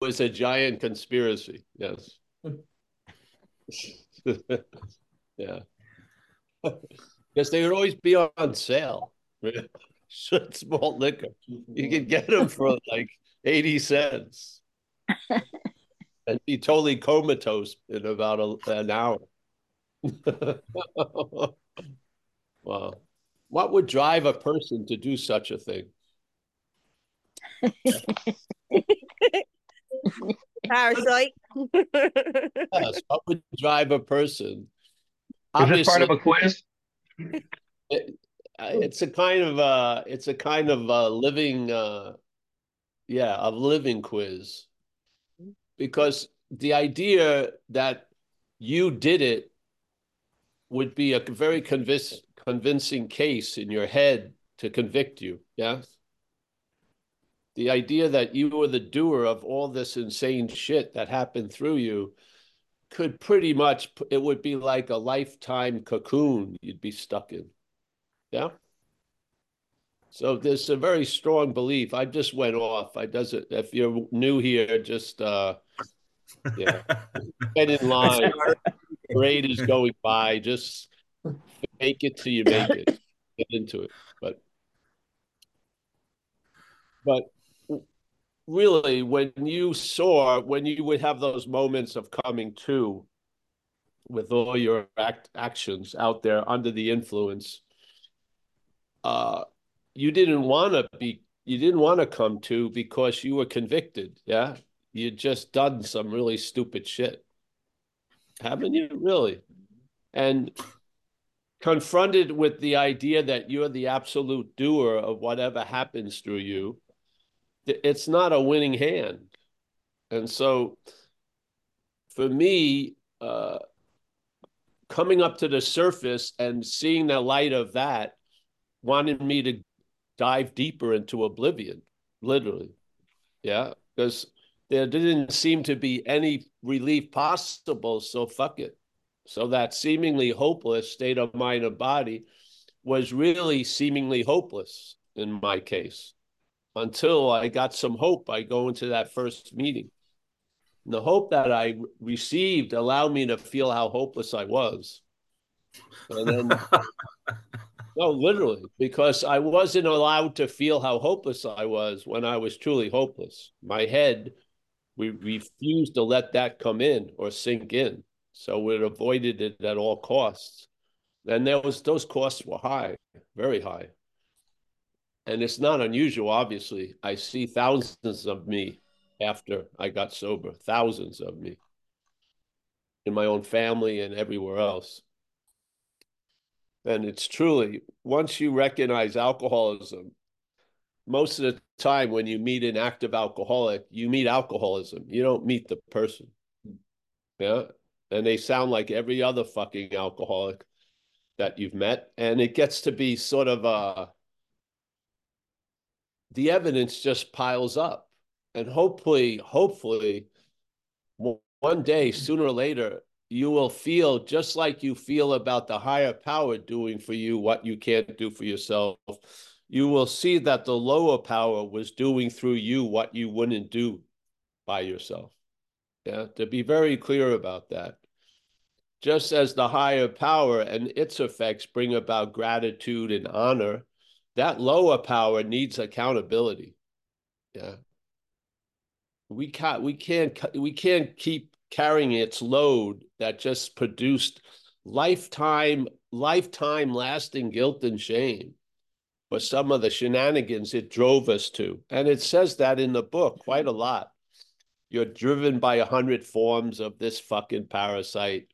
was a giant conspiracy. Yes. yeah. Because they would always be on sale. Small liquor. You could get them for like 80 cents and be totally comatose in about a, an hour. wow. What would drive a person to do such a thing? Parasite. yes, what would drive a person? Is this part of a quiz? It, it's a kind of uh it's a kind of a living uh yeah, a living quiz. Because the idea that you did it would be a very convince, convincing case in your head to convict you. Yes. The idea that you were the doer of all this insane shit that happened through you could pretty much, it would be like a lifetime cocoon you'd be stuck in. Yeah. So there's a very strong belief. I just went off. I doesn't. If you're new here, just uh, yeah, get in line. Parade is going by. Just make it till you make it. Get into it. But but really, when you saw, when you would have those moments of coming to, with all your act actions out there under the influence, uh, you didn't want to be you didn't want to come to because you were convicted yeah? You just done some really stupid shit. Haven't you really? And confronted with the idea that you're the absolute doer of whatever happens through you it's not a winning hand and so for me uh, coming up to the surface and seeing the light of that wanted me to dive deeper into oblivion, literally. Yeah, because there didn't seem to be any relief possible. So fuck it. So that seemingly hopeless state of mind and body was really seemingly hopeless in my case until I got some hope by going to that first meeting. And the hope that I received allowed me to feel how hopeless I was. And then No, literally, because I wasn't allowed to feel how hopeless I was when I was truly hopeless. My head, we refused to let that come in or sink in. So it avoided it at all costs. And there was those costs were high, very high. And it's not unusual, obviously. I see thousands of me after I got sober, thousands of me in my own family and everywhere else. And it's truly, once you recognize alcoholism, most of the time when you meet an active alcoholic, you meet alcoholism. You don't meet the person. Yeah. And they sound like every other fucking alcoholic that you've met. And it gets to be sort of uh the evidence just piles up. And hopefully, hopefully, one day, sooner or later, you will feel just like you feel about the higher power doing for you what you can't do for yourself. You will see that the lower power was doing through you what you wouldn't do by yourself. Yeah, to be very clear about that. Just as the higher power and its effects bring about gratitude and honor, that lower power needs accountability. Yeah. We can't we can't we can't keep carrying its load that just produced lifetime, lifetime lasting guilt and shame for some of the shenanigans it drove us to. And it says that in the book quite a lot. You're driven by a hundred forms of this fucking parasite.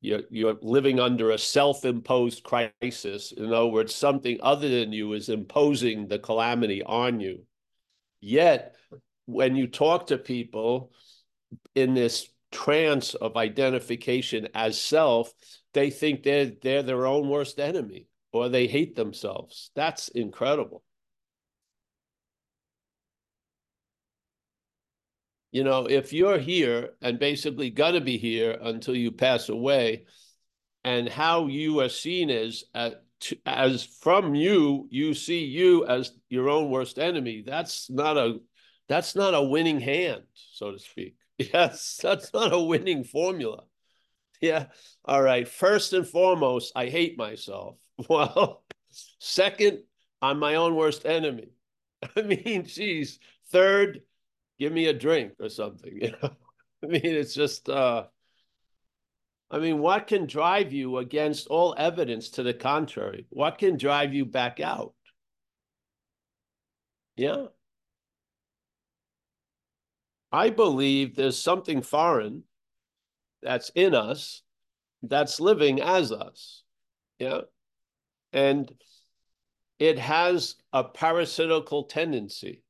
You're, you're living under a self-imposed crisis. In other words, something other than you is imposing the calamity on you. Yet, when you talk to people in this trance of identification as self, they think they're they're their own worst enemy or they hate themselves. That's incredible. You know, if you're here and basically gonna be here until you pass away, and how you are seen as uh, as from you, you see you as your own worst enemy. That's not a That's not a winning hand, so to speak. Yes, that's not a winning formula. Yeah. All right. First and foremost, I hate myself. Well, second, I'm my own worst enemy. I mean, geez. Third, give me a drink or something. You know, I mean, it's just. uh I mean, what can drive you against all evidence to the contrary? What can drive you back out? Yeah. I believe there's something foreign that's in us that's living as us. Yeah. And it has a parasitical tendency.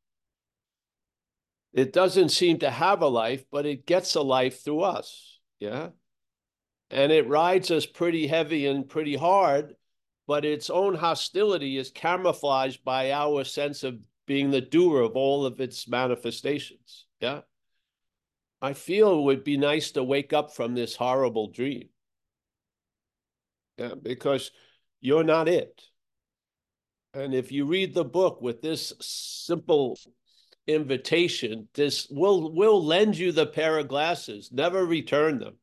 It doesn't seem to have a life, but it gets a life through us. Yeah. And it rides us pretty heavy and pretty hard, but its own hostility is camouflaged by our sense of being the doer of all of its manifestations. Yeah. I feel it would be nice to wake up from this horrible dream. Yeah, because you're not it. And if you read the book with this simple invitation, this will will lend you the pair of glasses, never return them.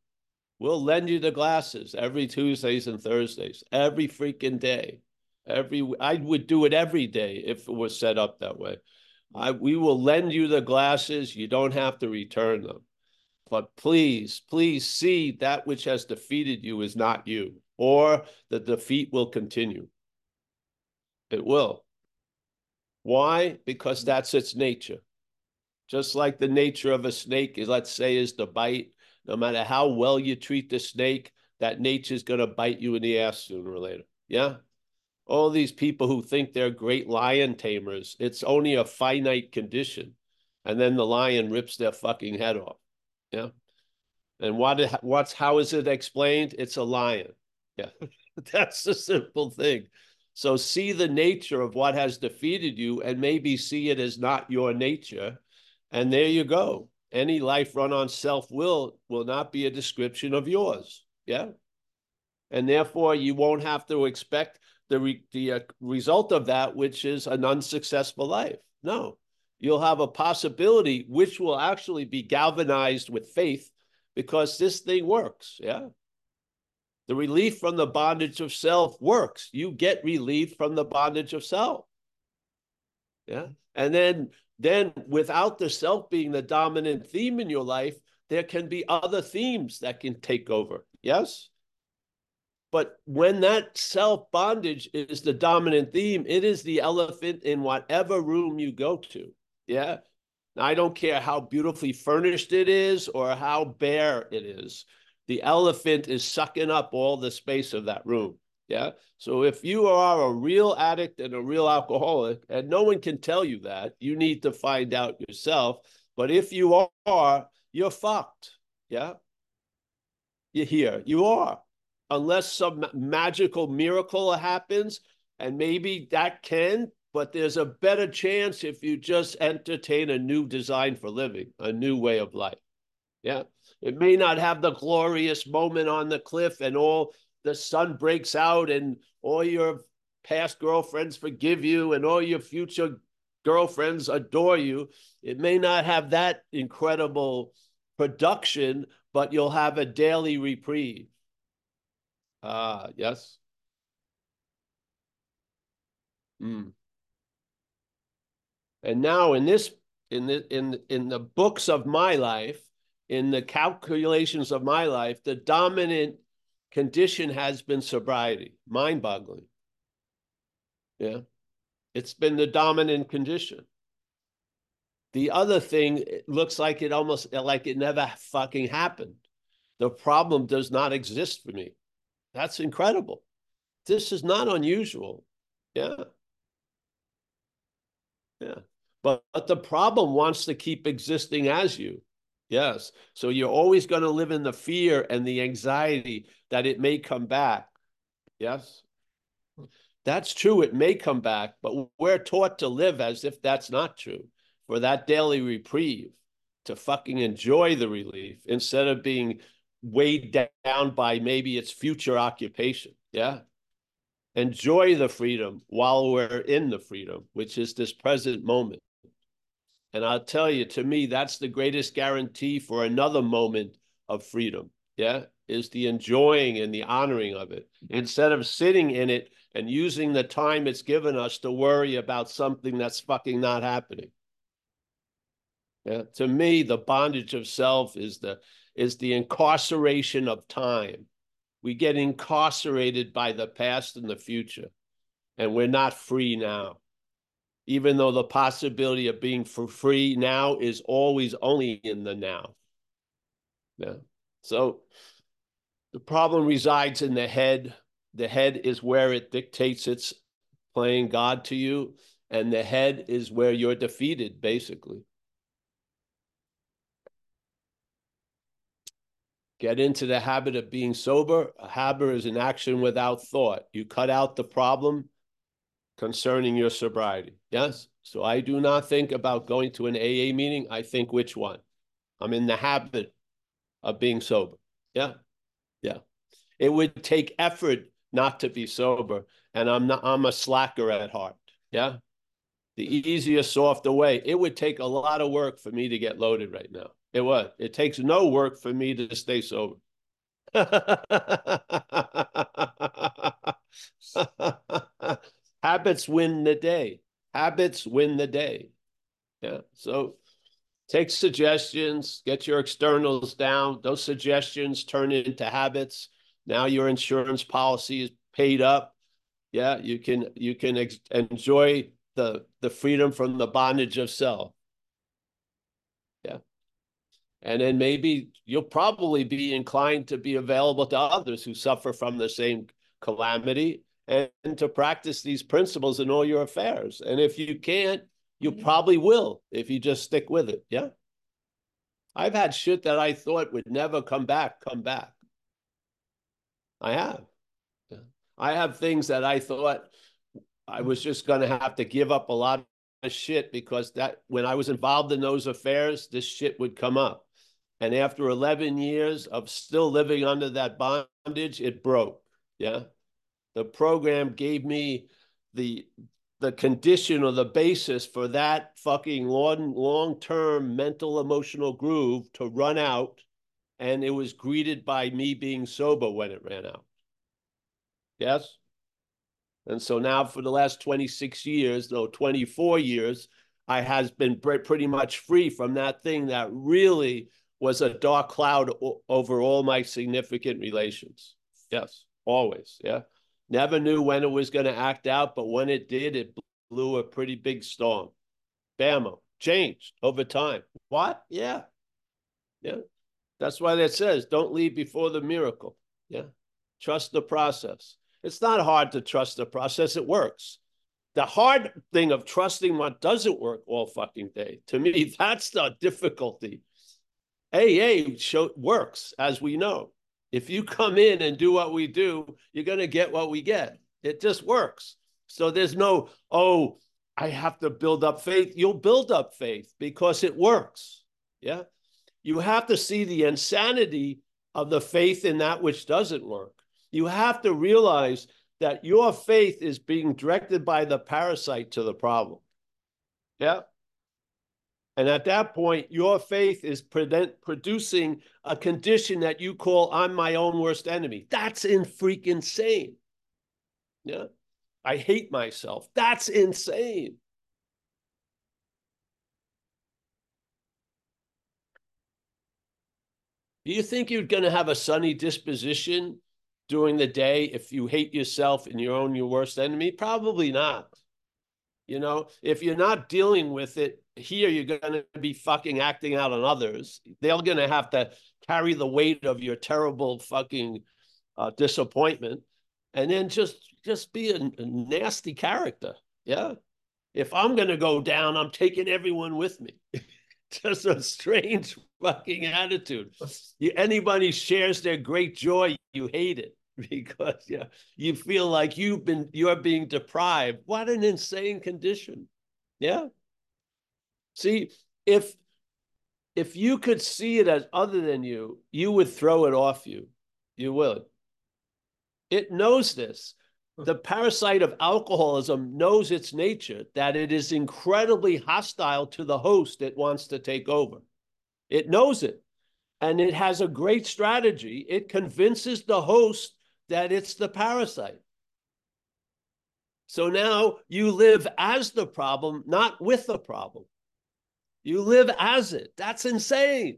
We'll lend you the glasses every Tuesdays and Thursdays, every freaking day. Every I would do it every day if it was set up that way. I we will lend you the glasses. You don't have to return them. But please, please see that which has defeated you is not you, or the defeat will continue. It will. Why? Because mm-hmm. that's its nature. Just like the nature of a snake is, let's say, is to bite. No matter how well you treat the snake, that nature is going to bite you in the ass sooner or later. Yeah all these people who think they're great lion tamers, it's only a finite condition. And then the lion rips their fucking head off. Yeah. And what what's how is it explained? It's a lion. Yeah. That's the simple thing. So see the nature of what has defeated you and maybe see it as not your nature. And there you go. Any life run on self will will not be a description of yours. Yeah. And therefore, you won't have to expect the, re, the uh, result of that, which is an unsuccessful life. No, you'll have a possibility which will actually be galvanized with faith because this thing works. Yeah. The relief from the bondage of self works. You get relief from the bondage of self. Yeah. And then then without the self being the dominant theme in your life, there can be other themes that can take over. Yes? But when that self bondage is the dominant theme, it is the elephant in whatever room you go to. Yeah. I don't care how beautifully furnished it is or how bare it is. The elephant is sucking up all the space of that room. Yeah. So if you are a real addict and a real alcoholic, and no one can tell you that, you need to find out yourself. But if you are, you're fucked. Yeah. You're here. You are unless some magical miracle happens, and maybe that can, but there's a better chance if you just entertain a new design for living, a new way of life. Yeah. It may not have the glorious moment on the cliff and all the sun breaks out and all your past girlfriends forgive you and all your future girlfriends adore you. It may not have that incredible production, but you'll have a daily reprieve. Ah, yes. Mm. And now in this, in the in in the books of my life, in the calculations of my life, the dominant condition has been sobriety. Mind-boggling. Yeah, it's been the dominant condition. The other thing it looks like it almost like it never fucking happened. The problem does not exist for me. That's incredible. This is not unusual. Yeah. Yeah. But, but the problem wants to keep existing as you. Yes. So you're always going to live in the fear and the anxiety that it may come back. Yes. That's true. It may come back, but we're taught to live as if that's not true for that daily reprieve, to fucking enjoy the relief instead of being weighed down by maybe its future occupation. Yeah. Enjoy the freedom while we're in the freedom, which is this present moment. And I'll tell you, to me, that's the greatest guarantee for another moment of freedom. Yeah. Is the enjoying and the honoring of it mm-hmm. instead of sitting in it and using the time it's given us to worry about something that's fucking not happening. Yeah. To me, the bondage of self is the is the incarceration of time. We get incarcerated by the past and the future, and we're not free now. Even though the possibility of being for free now is always only in the now. Yeah. So the problem resides in the head. The head is where it dictates its playing God to you, and the head is where you're defeated, basically. Get into the habit of being sober. A habit is an action without thought. You cut out the problem concerning your sobriety. Yes? So I do not think about going to an AA meeting. I think which one? I'm in the habit of being sober. Yeah. Yeah. It would take effort not to be sober. And I'm not I'm a slacker at heart. Yeah. The easier, softer way. It would take a lot of work for me to get loaded right now. It was. It takes no work for me to stay sober. Habits win the day. Habits win the day. Yeah. So take suggestions, get your externals down. Those suggestions turn into habits. Now your insurance policy is paid up. Yeah, you can you can ex- enjoy the the freedom from the bondage of self. Yeah. And then maybe you'll probably be inclined to be available to others who suffer from the same calamity and, to practice these principles in all your affairs. And if you can't, you mm-hmm. probably will if you just stick with it. Yeah. I've had shit that I thought would never come back, come back. I have. I have things that I thought I was just going to have to give up a lot of shit because that when I was involved in those affairs, this shit would come up. And after 11 years of still living under that bondage, it broke. Yeah. The program gave me the the condition or the basis for that fucking long long-term mental emotional groove to run out and it was greeted by me being sober when it ran out yes and so now for the last 26 years no 24 years i has been pretty much free from that thing that really was a dark cloud over all my significant relations. Yes, always. Yeah. Never knew when it was going to act out, but when it did, it blew a pretty big storm. Bama changed over time. What? Yeah. Yeah. That's why that says don't leave before the miracle. Yeah. Trust the process. It's not hard to trust the process, it works. The hard thing of trusting what doesn't work all fucking day, to me, that's the difficulty AA show, works, as we know. If you come in and do what we do, you're going to get what we get. It just works. So there's no, oh, I have to build up faith. You'll build up faith because it works. Yeah. You have to see the insanity of the faith in that which doesn't work. You have to realize that your faith is being directed by the parasite to the problem. Yeah. And at that point, your faith is producing a condition that you call I'm my own worst enemy. That's in freaking insane. Yeah. I hate myself. That's insane. Do you think you're going to have a sunny disposition during the day if you hate yourself and you're own your worst enemy? Probably not. You know, if you're not dealing with it here you're going to be fucking acting out on others. They're going to have to carry the weight of your terrible fucking uh, disappointment, and then just just be a, a nasty character. Yeah. If I'm going to go down, I'm taking everyone with me. just a strange fucking attitude. You, anybody shares their great joy, you hate it because yeah, you feel like you've been you're being deprived. What an insane condition. Yeah. See, if if you could see it as other than you, you would throw it off you. You would. It knows this. The parasite of alcoholism knows its nature, that it is incredibly hostile to the host it wants to take over. It knows it. And it has a great strategy. It convinces the host that it's the parasite. So now you live as the problem, not with the problem. You live as it. That's insane.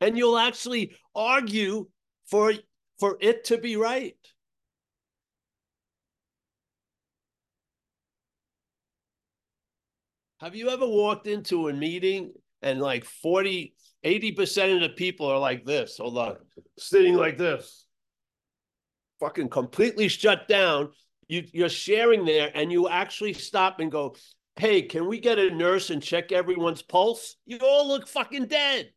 And you'll actually argue for, for it to be right. Have you ever walked into a meeting and like 40, 80% of the people are like this? Hold on, sitting like this, fucking completely shut down. You, you're sharing there and you actually stop and go, Hey, can we get a nurse and check everyone's pulse? You all look fucking dead.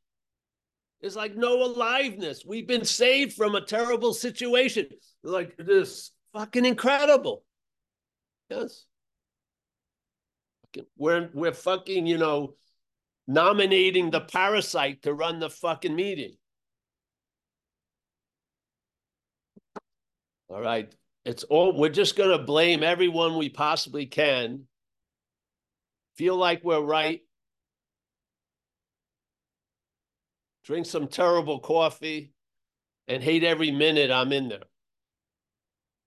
There's like no aliveness. We've been saved from a terrible situation. Like this fucking incredible. Yes. We're we're fucking, you know, nominating the parasite to run the fucking meeting. All right. It's all we're just gonna blame everyone we possibly can. Feel like we're right. Drink some terrible coffee and hate every minute I'm in there.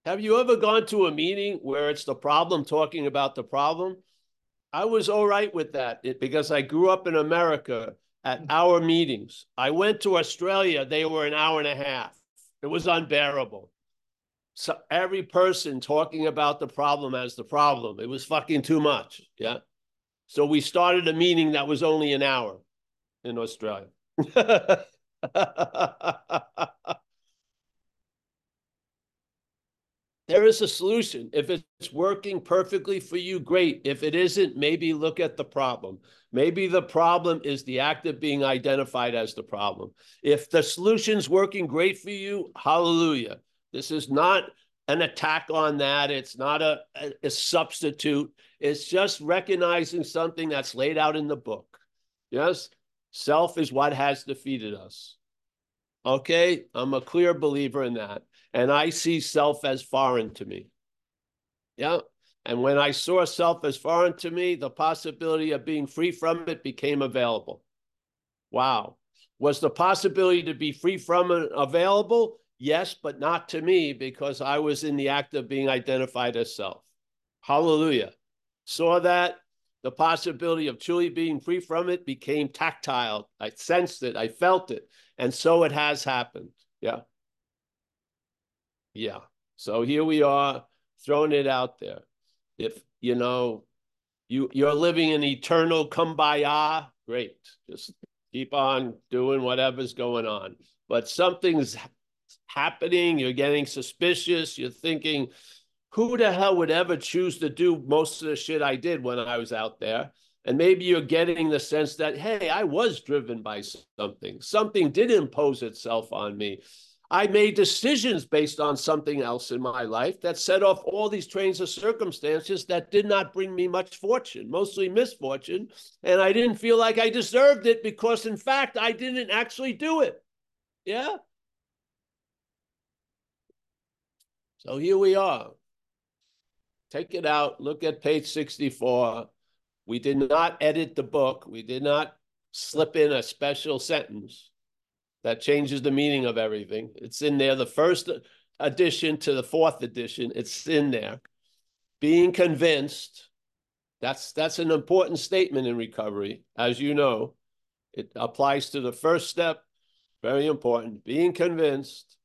Have you ever gone to a meeting where it's the problem talking about the problem? I was all right with that because I grew up in America at mm. our meetings. I went to Australia, they were an hour and a half. It was unbearable. So every person talking about the problem as the problem, it was fucking too much. Yeah. So we started a meeting that was only an hour in Australia. there is a solution. If it's working perfectly for you, great. If it isn't, maybe look at the problem. Maybe the problem is the act of being identified as the problem. If the solution's working great for you, hallelujah. This is not an attack on that. It's not a, a, a substitute. It's just recognizing something that's laid out in the book. Yes, self is what has defeated us. Okay, I'm a clear believer in that and I see self as foreign to me. Yeah. And when I saw self as foreign to me, the possibility of being free from it became available. Wow. Was the possibility to be free from it available? Yes, but not to me because I was in the act of being identified as self. Hallelujah. Saw that. The possibility of truly being free from it became tactile. I sensed it. I felt it. And so it has happened. Yeah. Yeah. So here we are throwing it out there. If, you know, you, you're living in eternal kumbaya, great. Just keep on doing whatever's going on. But something's happening. You're getting suspicious. You're thinking, who the hell would ever choose to do most of the shit I did when I was out there? And maybe you're getting the sense that, hey, I was driven by something. Something did impose itself on me. I made decisions based on something else in my life that set off all these trains of circumstances that did not bring me much fortune, mostly misfortune. And I didn't feel like I deserved it because, in fact, I didn't actually do it. Yeah. So here we are. Take it out. Look at page 64. We did not edit the book. We did not slip in a special sentence that changes the meaning of everything. It's in there. The first edition to the fourth edition, it's in there. Being convinced, that's that's an important statement in recovery, as you know. It applies to the first step, very important. Being convinced,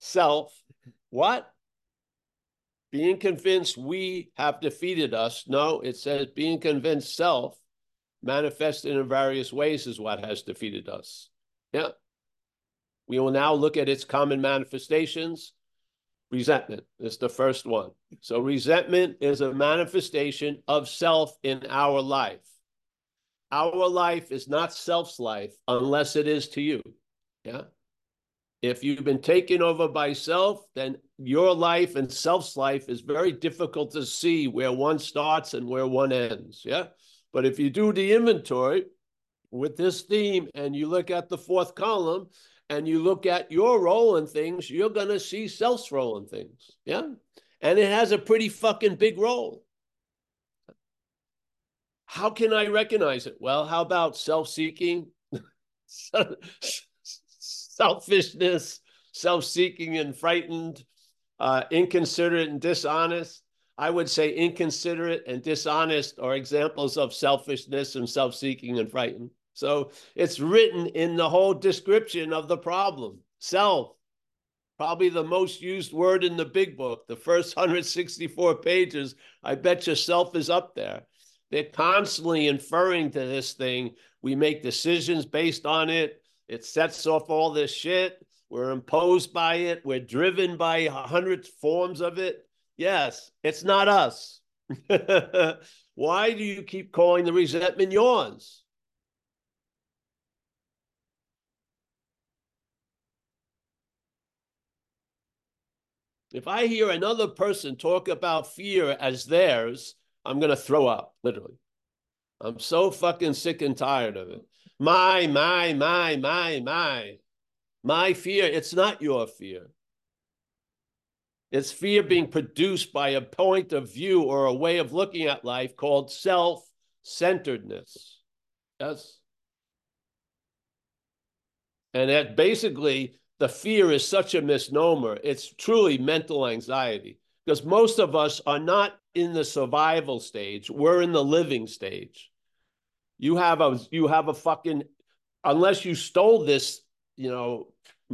self, what? Being convinced we have defeated us. No, it says being convinced self manifested in various ways is what has defeated us. Yeah. We will now look at its common manifestations. Resentment is the first one. So, resentment is a manifestation of self in our life. Our life is not self's life unless it is to you. Yeah. If you've been taken over by self, then your life and self's life is very difficult to see where one starts and where one ends. Yeah. But if you do the inventory, with this theme and you look at the fourth column and you look at your role in things, you're going to see self's role in things. Yeah. And it has a pretty fucking big role. How can I recognize it? Well, how about self seeking, selfishness, self seeking and frightened, uh, inconsiderate and dishonest? I would say inconsiderate and dishonest are examples of selfishness and self seeking and frightened. So it's written in the whole description of the problem self. Probably the most used word in the big book, the first 164 pages. I bet yourself is up there. They're constantly inferring to this thing. We make decisions based on it. It sets off all this shit. We're imposed by it. We're driven by a hundred forms of it. Yes, it's not us. Why do you keep calling the resentment yours? If I hear another person talk about fear as theirs, I'm going to throw up, literally. I'm so fucking sick and tired of it. My, my, my, my, my. My fear, it's not your fear. It's fear being produced by a point of view or a way of looking at life called self centeredness. Yes. And that basically the fear is such a misnomer. It's truly mental anxiety because most of us are not in the survival stage. We're in the living stage. You have a you have a fucking unless you stole this, you know,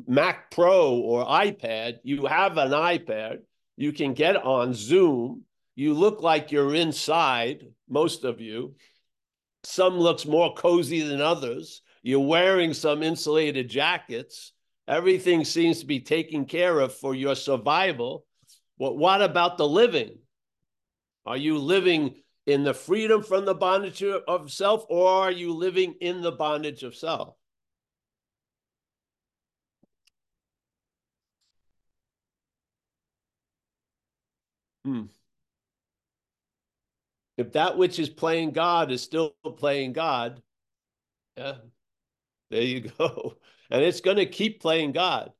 Mac Pro or iPad, you have an iPad. You can get on Zoom. You look like you're inside, most of you. Some looks more cozy than others. You're wearing some insulated jackets. Everything seems to be taken care of for your survival. But what about the living? Are you living in the freedom from the bondage of self, or are you living in the bondage of self? Hmm. If that which is playing God is still playing God, yeah, there you go. And it's going to keep playing God.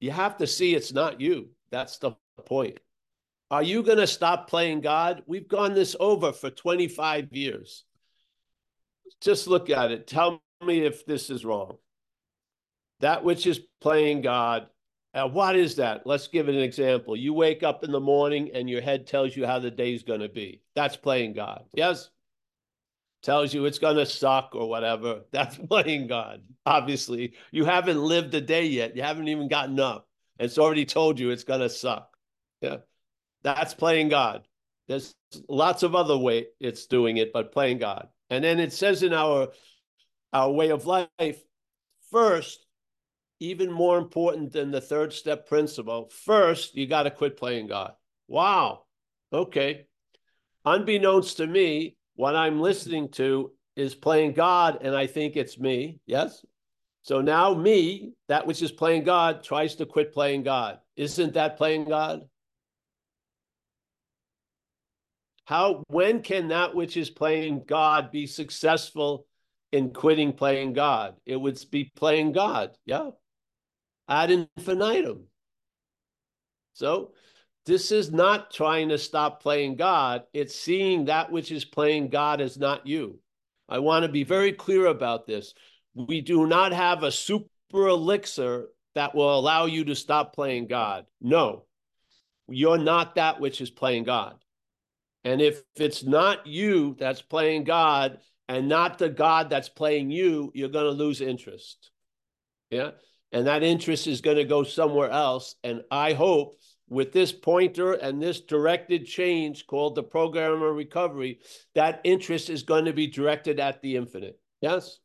You have to see it's not you. That's the point. Are you going to stop playing God? We've gone this over for 25 years. Just look at it. Tell me if this is wrong. That which is playing God. Uh, what is that? Let's give it an example. You wake up in the morning and your head tells you how the day's going to be. That's playing God. Yes? Tells you it's going to suck or whatever. That's playing God. Obviously, you haven't lived a day yet. You haven't even gotten up. It's already told you it's going to suck. Yeah. That's playing God. There's lots of other way it's doing it, but playing God. And then it says in our our way of life, first, even more important than the third step principle, first, you got to quit playing God. Wow. Okay. Unbeknownst to me, what I'm listening to is playing God, and I think it's me. Yes. So now me, that which is playing God, tries to quit playing God. Isn't that playing God? How when can that which is playing God be successful in quitting playing God? It would be playing God, yeah. Ad infinitum. So this is not trying to stop playing God. It's seeing that which is playing God as not you. I want to be very clear about this. We do not have a super elixir that will allow you to stop playing God. No, you're not that which is playing God. And if it's not you that's playing God and not the God that's playing you, you're going to lose interest. Yeah. And that interest is going to go somewhere else. And I hope with this pointer and this directed change called the program of recovery, that interest is going to be directed at the infinite. Yes.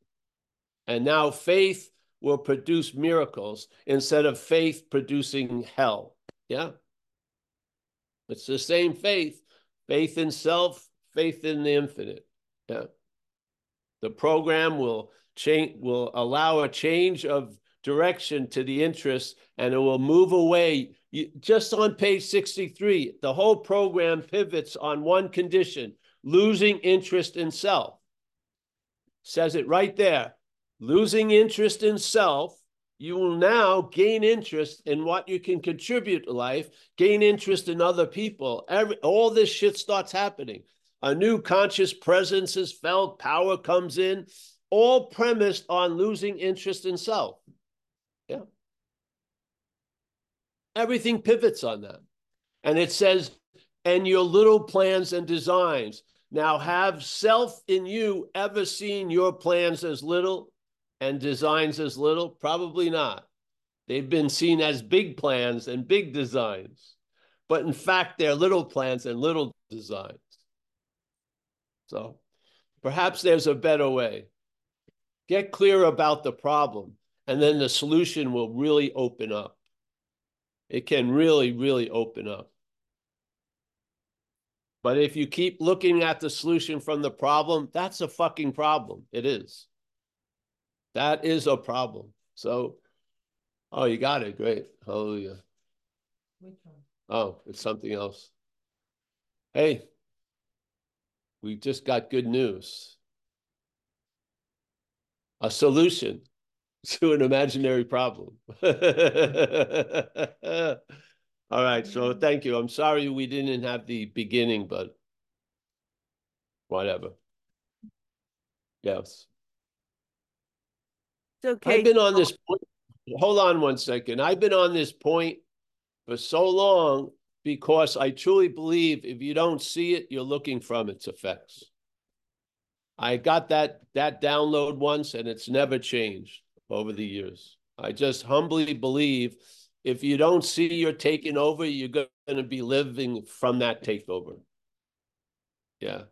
And now faith will produce miracles instead of faith producing hell. Yeah. It's the same faith, faith in self, faith in the infinite. Yeah. The program will change will allow a change of direction to the interest and it will move away you, just on page 63 the whole program pivots on one condition losing interest in self says it right there losing interest in self you will now gain interest in what you can contribute to life, gain interest in other people. Every, all this shit starts happening. A new conscious presence is felt, power comes in, all premised on losing interest in self. Yeah. Everything pivots on that. And it says, and your little plans and designs. Now, have self in you ever seen your plans as little? And designs as little? Probably not. They've been seen as big plans and big designs, but in fact, they're little plans and little designs. So perhaps there's a better way. Get clear about the problem, and then the solution will really open up. It can really, really open up. But if you keep looking at the solution from the problem, that's a fucking problem. It is. That is a problem. So, oh, you got it. Great. Hallelujah. Which one? Oh, it's something else. Hey, we just got good news. A solution to an imaginary problem. All right. So thank you. I'm sorry we didn't have the beginning, but whatever. Yes okay. I've been on this point. Hold on one second. I've been on this point for so long because I truly believe if you don't see it, you're looking from its effects. I got that that download once and it's never changed over the years. I just humbly believe if you don't see you're taking over, you're going to be living from that takeover. Yeah.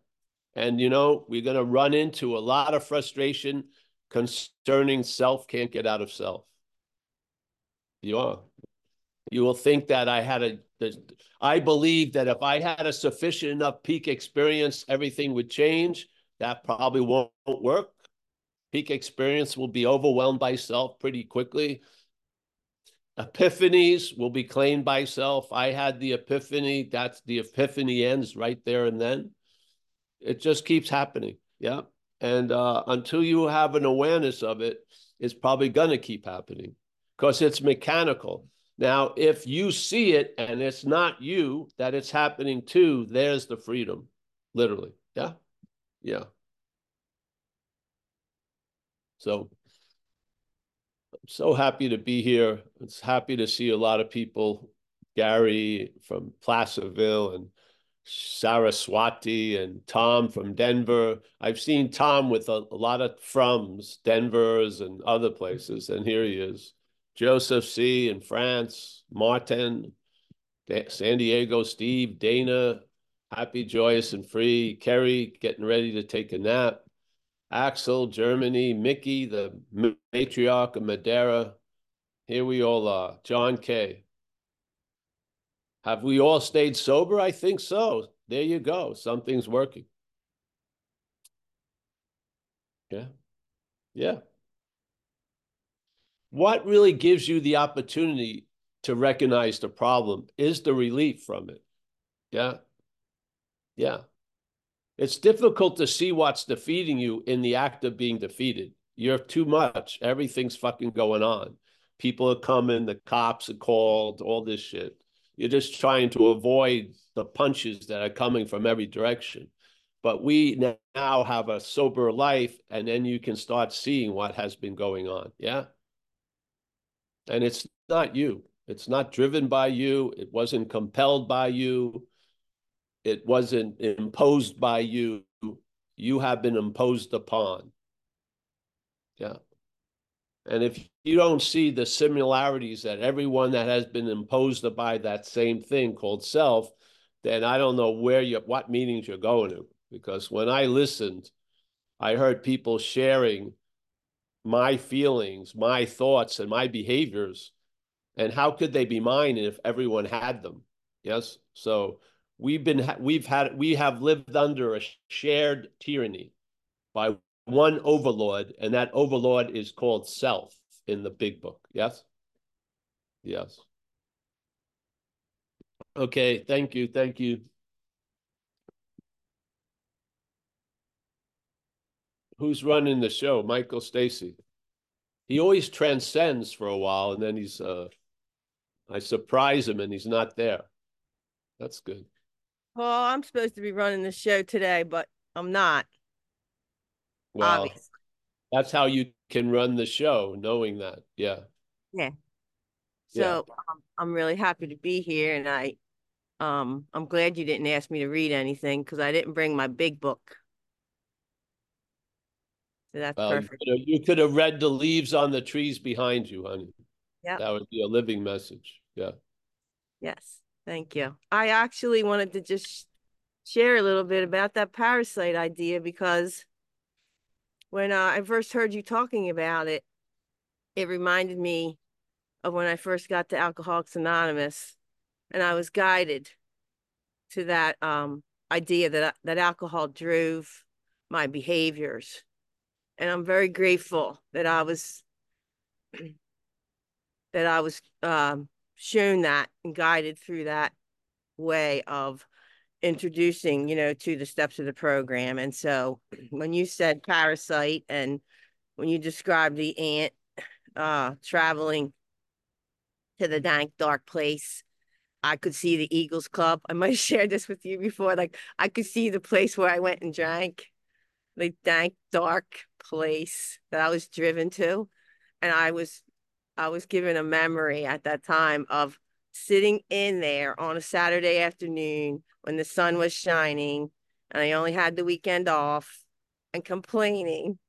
And you know, we're going to run into a lot of frustration concerning self can't get out of self. You are. You will think that I had a, I believe that if I had a sufficient enough peak experience, everything would change. That probably won't work. Peak experience will be overwhelmed by self pretty quickly. Epiphanies will be claimed by self. I had the epiphany. That's the epiphany ends right there and then. It just keeps happening. Yeah. And uh, until you have an awareness of it, it's probably going to keep happening because it's mechanical. Now, if you see it and it's not you that it's happening to, there's the freedom, literally. Yeah. Yeah. So I'm so happy to be here. It's happy to see a lot of people, Gary from Placerville and Saraswati and Tom from Denver. I've seen Tom with a, a, lot of froms, Denver's and other places, and here he is. Joseph C. in France, Martin, San Diego, Steve, Dana, happy, joyous, and free. Kerry getting ready to take a nap. Axel, Germany, Mickey, the matriarch of Madeira. Here we all are. John K. Have we all stayed sober? I think so. There you go. Something's working. Yeah. Yeah. What really gives you the opportunity to recognize the problem is the relief from it. Yeah. Yeah. It's difficult to see what's defeating you in the act of being defeated. You're too much. Everything's fucking going on. People are coming, the cops are called, all this shit. You're just trying to avoid the punches that are coming from every direction. But we now have a sober life, and then you can start seeing what has been going on. Yeah. And it's not you. It's not driven by you. It wasn't compelled by you. It wasn't imposed by you. You have been imposed upon. Yeah. And if you don't see the similarities that everyone that has been imposed by that same thing called self, then I don't know where you what meetings you're going to. Because when I listened, I heard people sharing my feelings, my thoughts, and my behaviors. And how could they be mine if everyone had them? Yes. So we've been we've had we have lived under a shared tyranny by one overlord, and that overlord is called self in the big book. Yes? Yes. Okay, thank you, thank you. Who's running the show? Michael Stacy. he always transcends for a while and then he's uh I surprise him and he's not there. That's good. Well, I'm supposed to be running the show today, but I'm not. Well, obviously. that's how you can run the show, knowing that. Yeah. Yeah. So yeah. Um, I'm really happy to be here, and I, um, I'm glad you didn't ask me to read anything because I didn't bring my big book. So that's well, perfect. You could, have, you could have read the leaves on the trees behind you, honey. Yeah. That would be a living message. Yeah. Yes. Thank you. I actually wanted to just share a little bit about that parasite idea because when uh, I first heard you talking about it, it reminded me of when I first got to Alcoholics Anonymous, and I was guided to that um, idea that that alcohol drove my behaviors, and I'm very grateful that I was that I was um, shown that and guided through that way of introducing, you know, to the steps of the program. And so when you said parasite and when you described the ant uh, traveling to the dank, dark place, I could see the Eagles Club. I might have shared this with you before. Like I could see the place where I went and drank, the dank, dark place that I was driven to. And I was I was given a memory at that time of sitting in there on a Saturday afternoon when the sun was shining and I only had the weekend off and complaining,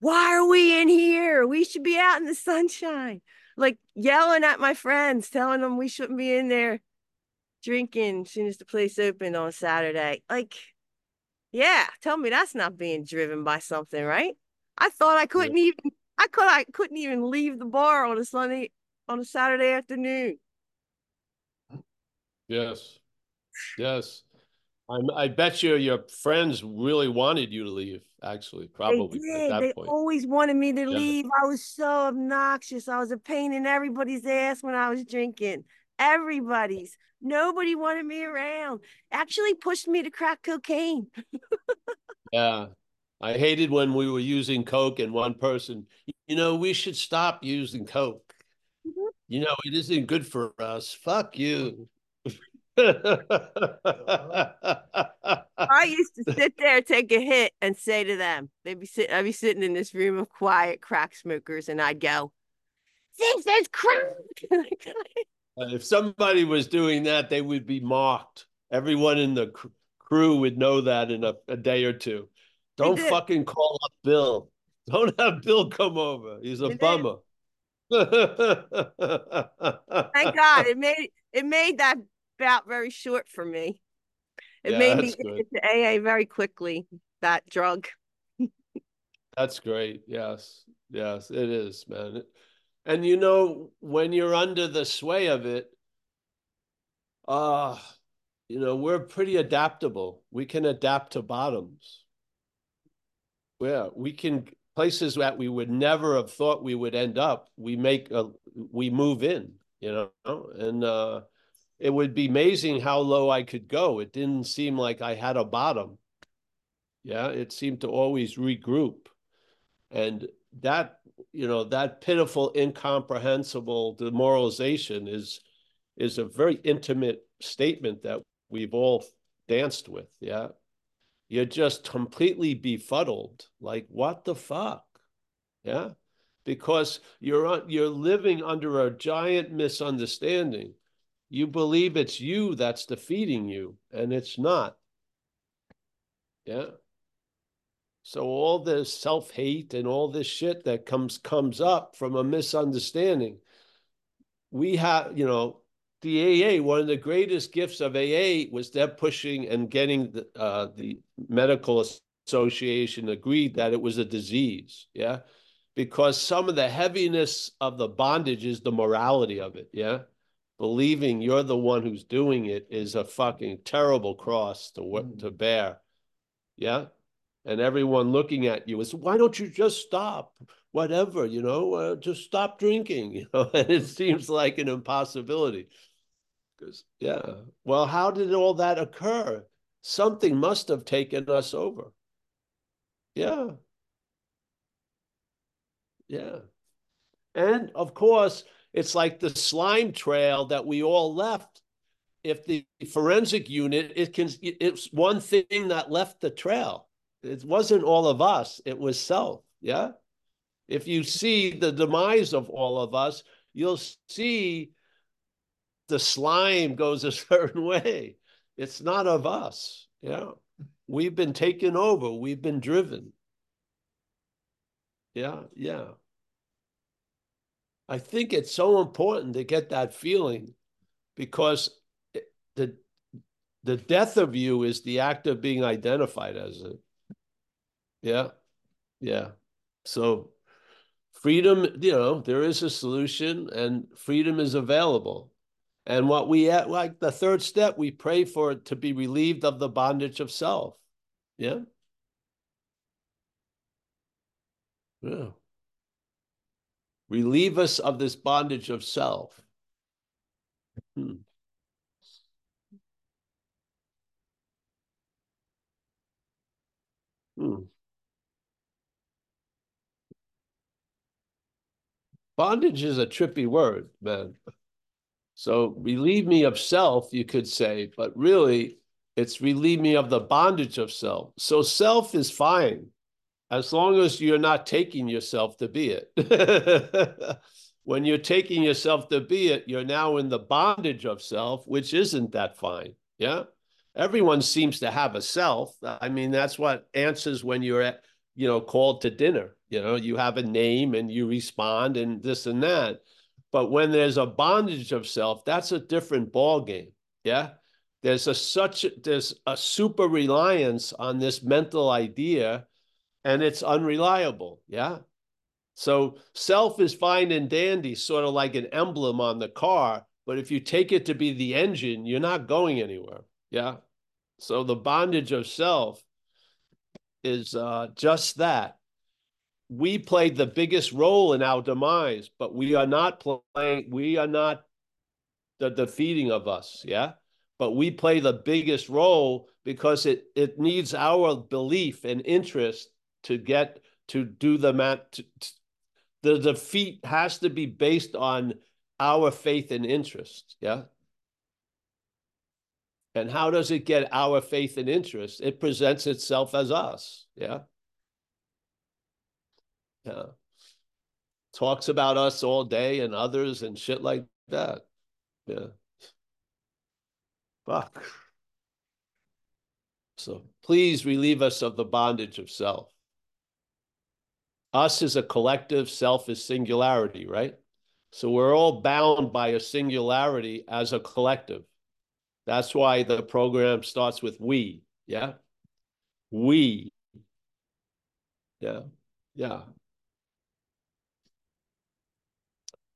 why are we in here? We should be out in the sunshine. Like yelling at my friends, telling them we shouldn't be in there drinking as soon as the place opened on Saturday. Like, yeah, tell me that's not being driven by something, right? I thought I couldn't even I could I couldn't even leave the bar on a Sunday on a Saturday afternoon. Yes. Yes. I'm, I bet you your friends really wanted you to leave, actually, probably they did. they point. always wanted me to yeah. leave. I was so obnoxious. I was a pain in everybody's ass when I was drinking. Everybody's. Nobody wanted me around. Actually pushed me to crack cocaine. yeah. I hated when we were using Coke and one person, you know, we should stop using Coke. Mm-hmm. You know, it isn't good for us. Fuck you. I used to sit there, take a hit, and say to them, they'd be sitting, I'd be sitting in this room of quiet crack smokers, and I'd go, "Think there's crack." if somebody was doing that, they would be mocked. Everyone in the cr- crew would know that in a, a day or two. Don't fucking call up Bill. Don't have Bill come over. He's a bummer. Thank God it made it made that bout very short for me. It yeah, made me get into AA very quickly, that drug. that's great. Yes. Yes, it is, man. And you know, when you're under the sway of it, uh, you know, we're pretty adaptable. We can adapt to bottoms. Yeah, we can places that we would never have thought we would end up. We make a, we move in, you know, and uh it would be amazing how low I could go. It didn't seem like I had a bottom. Yeah, it seemed to always regroup. And that, you know, that pitiful, incomprehensible demoralization is is a very intimate statement that we've all danced with. Yeah. You're just completely befuddled. Like, what the fuck? Yeah. Because you're you're living under a giant misunderstanding you believe it's you that's defeating you, and it's not. Yeah. So all this self-hate and all this shit that comes comes up from a misunderstanding. We have, you know, the AA, one of the greatest gifts of AA was them pushing and getting the, uh, the medical association agreed that it was a disease. Yeah. Because some of the heaviness of the bondage is the morality of it. Yeah believing you're the one who's doing it is a fucking terrible cross to mm. to bear. Yeah. And everyone looking at you is, why don't you just stop? Whatever, you know, uh, just stop drinking, you know, and it seems like an impossibility. Because, yeah, well, how did all that occur? Something must have taken us over. Yeah. Yeah. And of course, it's like the slime trail that we all left. If the forensic unit, it can it's one thing that left the trail. It wasn't all of us, it was self. Yeah. If you see the demise of all of us, you'll see the slime goes a certain way. It's not of us. Yeah. We've been taken over, we've been driven. Yeah, yeah. I think it's so important to get that feeling because the the death of you is the act of being identified as it. Yeah. Yeah. So freedom, you know, there is a solution and freedom is available. And what we at like the third step, we pray for it to be relieved of the bondage of self. Yeah. Yeah. Relieve us of this bondage of self. Hmm. Hmm. Bondage is a trippy word, man. So relieve me of self, you could say, but really it's relieve me of the bondage of self. So self is fine as long as you're not taking yourself to be it. when you're taking yourself to be it, you're now in the bondage of self, which isn't that fine. Yeah. Everyone seems to have a self. I mean, that's what answers when you're at, you know, called to dinner. You know, you have a name and you respond and this and that. But when there's a bondage of self, that's a different ball game. Yeah. There's a such there's a super reliance on this mental idea and it's unreliable. Yeah. So self is fine and dandy, sort of like an emblem on the car. But if you take it to be the engine, you're not going anywhere. Yeah. So the bondage of self is uh, just that. We played the biggest role in our demise, but we are not playing, we are not the defeating of us. Yeah. But we play the biggest role because it, it needs our belief and interest to get to do the mat. the defeat has to be based on our faith and interest. Yeah. And how does it get our faith and interest? It presents itself as us. Yeah. Yeah. Talks about us all day and others and shit like that. Yeah. Fuck. So please relieve us of the bondage of self. Us is a collective, self is singularity, right? So we're all bound by a singularity as a collective. That's why the program starts with we. Yeah. We. Yeah. Yeah.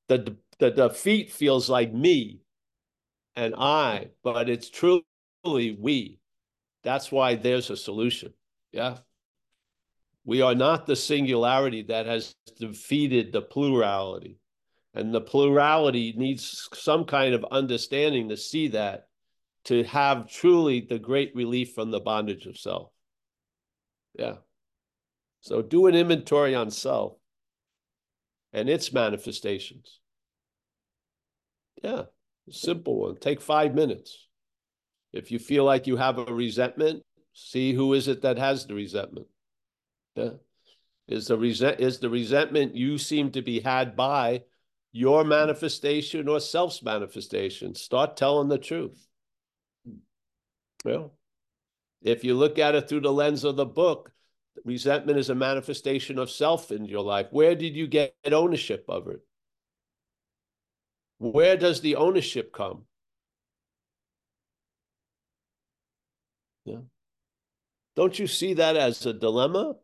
The, the defeat feels like me and I, but it's truly we. That's why there's a solution. Yeah. We are not the singularity that has defeated the plurality. And the plurality needs some kind of understanding to see that, to have truly the great relief from the bondage of self. Yeah. So do an inventory on self and its manifestations. Yeah, simple one. Take five minutes. If you feel like you have a resentment, see who is it that has the resentment. Yeah. Is the resent is the resentment you seem to be had by your manifestation or self's manifestation? Start telling the truth. Well, if you look at it through the lens of the book, resentment is a manifestation of self in your life. Where did you get ownership of it? Where does the ownership come? Yeah. Don't you see that as a dilemma?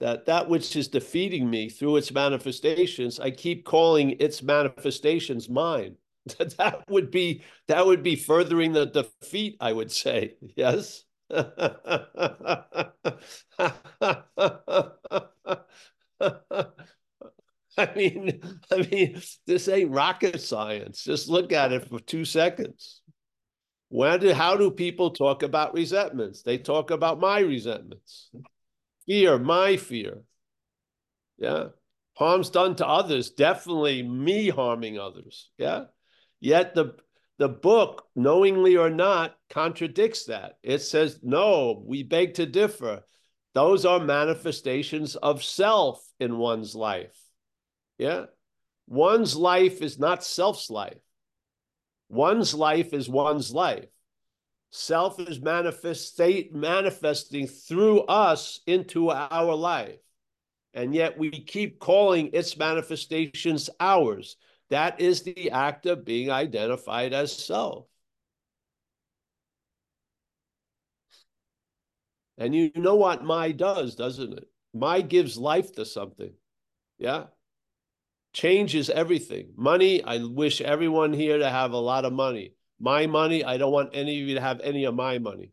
That that which is defeating me through its manifestations, I keep calling its manifestations mine. that that would be that would be furthering the defeat, I would say. Yes. I mean, I mean, this ain't rocket science. Just look at it for two seconds. When do, how do people talk about resentments? They talk about my resentments fear, my fear. Yeah. harms done to others, definitely me harming others. Yeah. Yet the the book, knowingly or not, contradicts that. It says, no, we beg to differ. Those are manifestations of self in one's life. Yeah. One's life is not self's life. One's life is one's life. Self is manifestate, manifesting through us into our life. And yet we keep calling its manifestations ours. That is the act of being identified as self. And you know what my does, doesn't it? My gives life to something. Yeah. Changes everything. Money, I wish everyone here to have a lot of money. My money, I don't want any of you to have any of my money.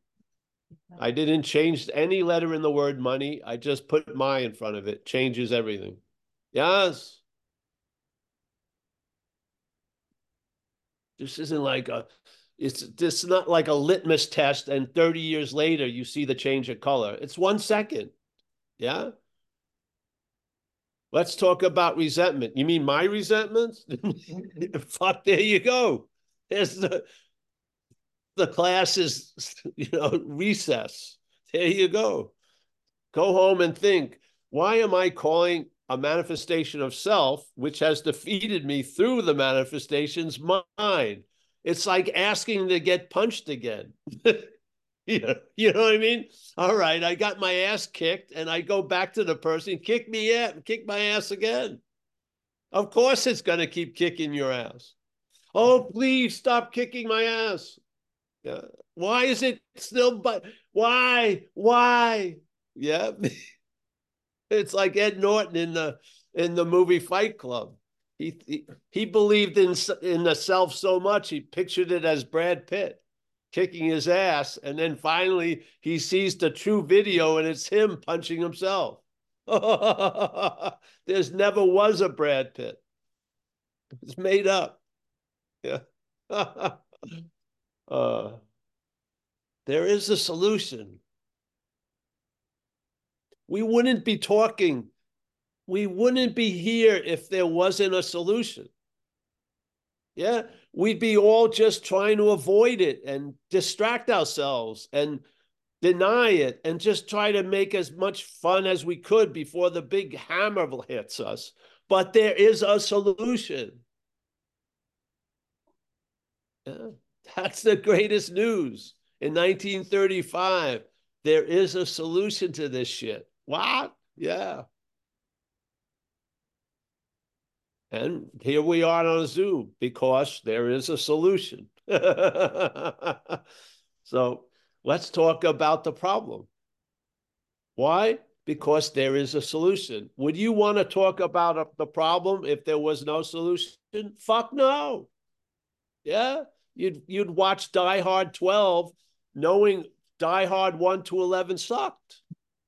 I didn't change any letter in the word money. I just put my in front of it. Changes everything. Yes. This isn't like a, it's this not like a litmus test and 30 years later you see the change of color. It's one second. Yeah. Let's talk about resentment. You mean my resentments? Fuck, there you go. There's the the class is, you know, recess. There you go. Go home and think, why am I calling a manifestation of self, which has defeated me through the manifestations, mine? It's like asking to get punched again. you, know, you know what I mean? All right, I got my ass kicked, and I go back to the person, kick me at, kick my ass again. Of course, it's going to keep kicking your ass. Oh, please stop kicking my ass. Yeah. Why is it still but why? Why? Yeah. it's like Ed Norton in the in the movie Fight Club. He, he he believed in in the self so much he pictured it as Brad Pitt kicking his ass and then finally he sees the true video and it's him punching himself. There's never was a Brad Pitt. It's made up. Yeah. uh, there is a solution. We wouldn't be talking. We wouldn't be here if there wasn't a solution. Yeah, we'd be all just trying to avoid it and distract ourselves and deny it and just try to make as much fun as we could before the big hammer hits us. But there is a solution. Yeah. That's the greatest news. In 1935, there is a solution to this shit. What? Yeah. And here we are on Zoom because there is a solution. so let's talk about the problem. Why? Because there is a solution. Would you want to talk about the problem if there was no solution? Fuck no. Yeah you'd you'd watch Die Hard 12 knowing Die Hard 1 to 11 sucked.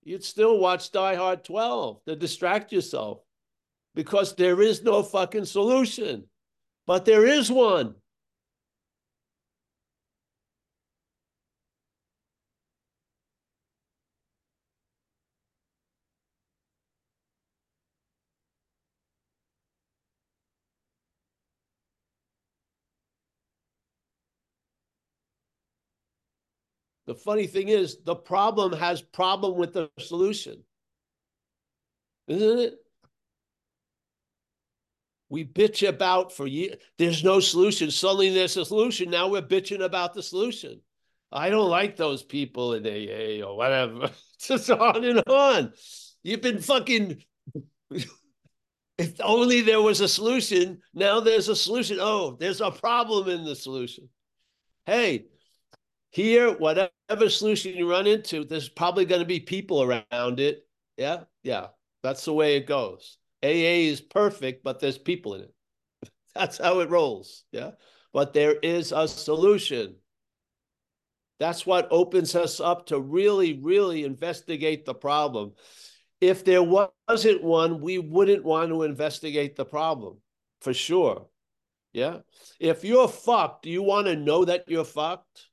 You'd still watch Die Hard 12 to distract yourself because there is no fucking solution. But there is one. The funny thing is, the problem has problem with the solution. Isn't it? We bitch about for years. There's no solution. Suddenly there's a solution. Now we're bitching about the solution. I don't like those people in AA or whatever. It's just on and on. You've been fucking. if only there was a solution. Now there's a solution. Oh, there's a problem in the solution. Hey, here, whatever solution you run into, there's probably going to be people around it. Yeah, yeah, that's the way it goes. AA is perfect, but there's people in it. That's how it rolls. Yeah, but there is a solution. That's what opens us up to really, really investigate the problem. If there wasn't one, we wouldn't want to investigate the problem for sure. Yeah. If you're fucked, do you want to know that you're fucked?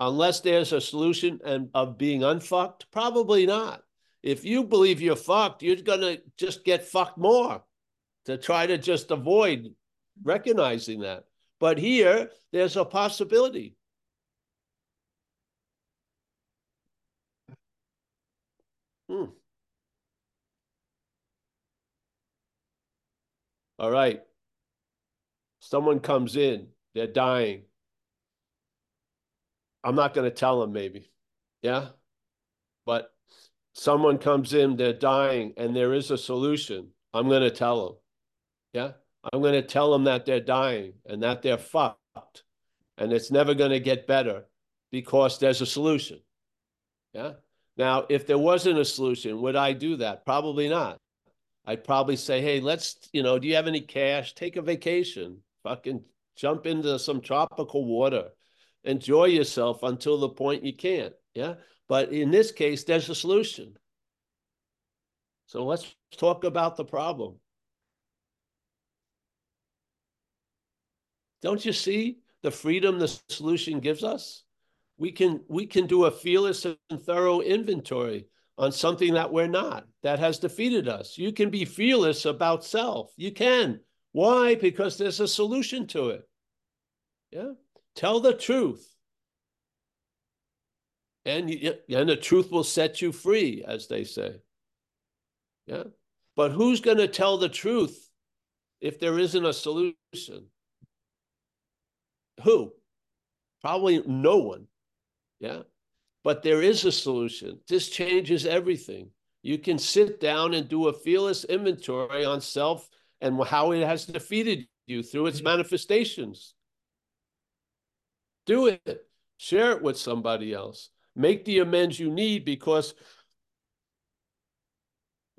Unless there's a solution and of being unfucked? Probably not. If you believe you're fucked, you're gonna just get fucked more to try to just avoid recognizing that. But here, there's a possibility. Hmm. All right. Someone comes in, they're dying. I'm not going to tell them, maybe. Yeah. But someone comes in, they're dying, and there is a solution. I'm going to tell them. Yeah. I'm going to tell them that they're dying and that they're fucked and it's never going to get better because there's a solution. Yeah. Now, if there wasn't a solution, would I do that? Probably not. I'd probably say, hey, let's, you know, do you have any cash? Take a vacation. Fucking jump into some tropical water. Enjoy yourself until the point you can't. Yeah. But in this case, there's a solution. So let's talk about the problem. Don't you see the freedom the solution gives us? We can we can do a fearless and thorough inventory on something that we're not, that has defeated us. You can be fearless about self. You can. Why? Because there's a solution to it. Yeah. Tell the truth. And, and the truth will set you free, as they say. Yeah. But who's going to tell the truth if there isn't a solution? Who? Probably no one. Yeah. But there is a solution. This changes everything. You can sit down and do a fearless inventory on self and how it has defeated you through its mm-hmm. manifestations. Do it. Share it with somebody else. Make the amends you need because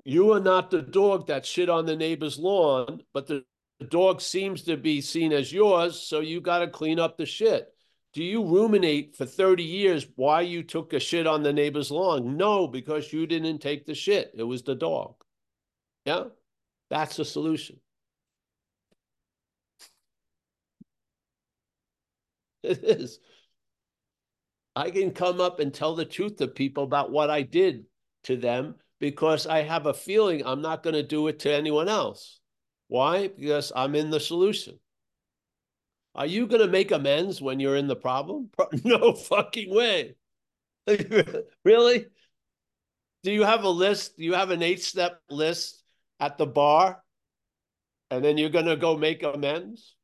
you are not the dog that shit on the neighbor's lawn, but the dog seems to be seen as yours, so you got to clean up the shit. Do you ruminate for 30 years why you took a shit on the neighbor's lawn? No, because you didn't take the shit. It was the dog. Yeah? That's the solution. It is. I can come up and tell the truth to people about what I did to them because I have a feeling I'm not going to do it to anyone else. Why? Because I'm in the solution. Are you going to make amends when you're in the problem? No fucking way. really? Do you have a list? Do you have an eight step list at the bar? And then you're going to go make amends?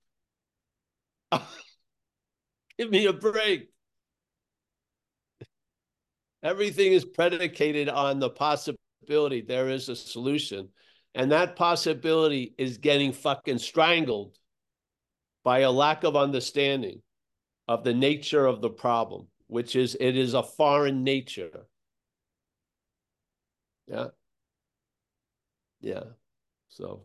Give me a break. Everything is predicated on the possibility there is a solution. And that possibility is getting fucking strangled by a lack of understanding of the nature of the problem, which is it is a foreign nature. Yeah. Yeah. So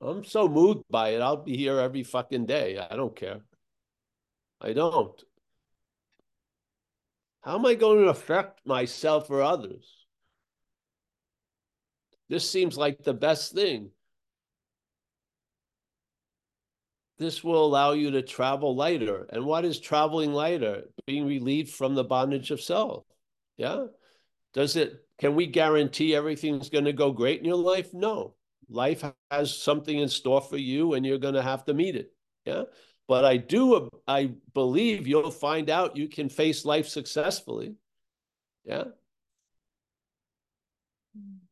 I'm so moved by it. I'll be here every fucking day. I don't care. I don't. How am I going to affect myself or others? This seems like the best thing. This will allow you to travel lighter. And what is traveling lighter? Being relieved from the bondage of self. Yeah. Does it, can we guarantee everything's going to go great in your life? No. Life has something in store for you and you're going to have to meet it. Yeah. But I do, I believe you'll find out you can face life successfully. Yeah. Hmm.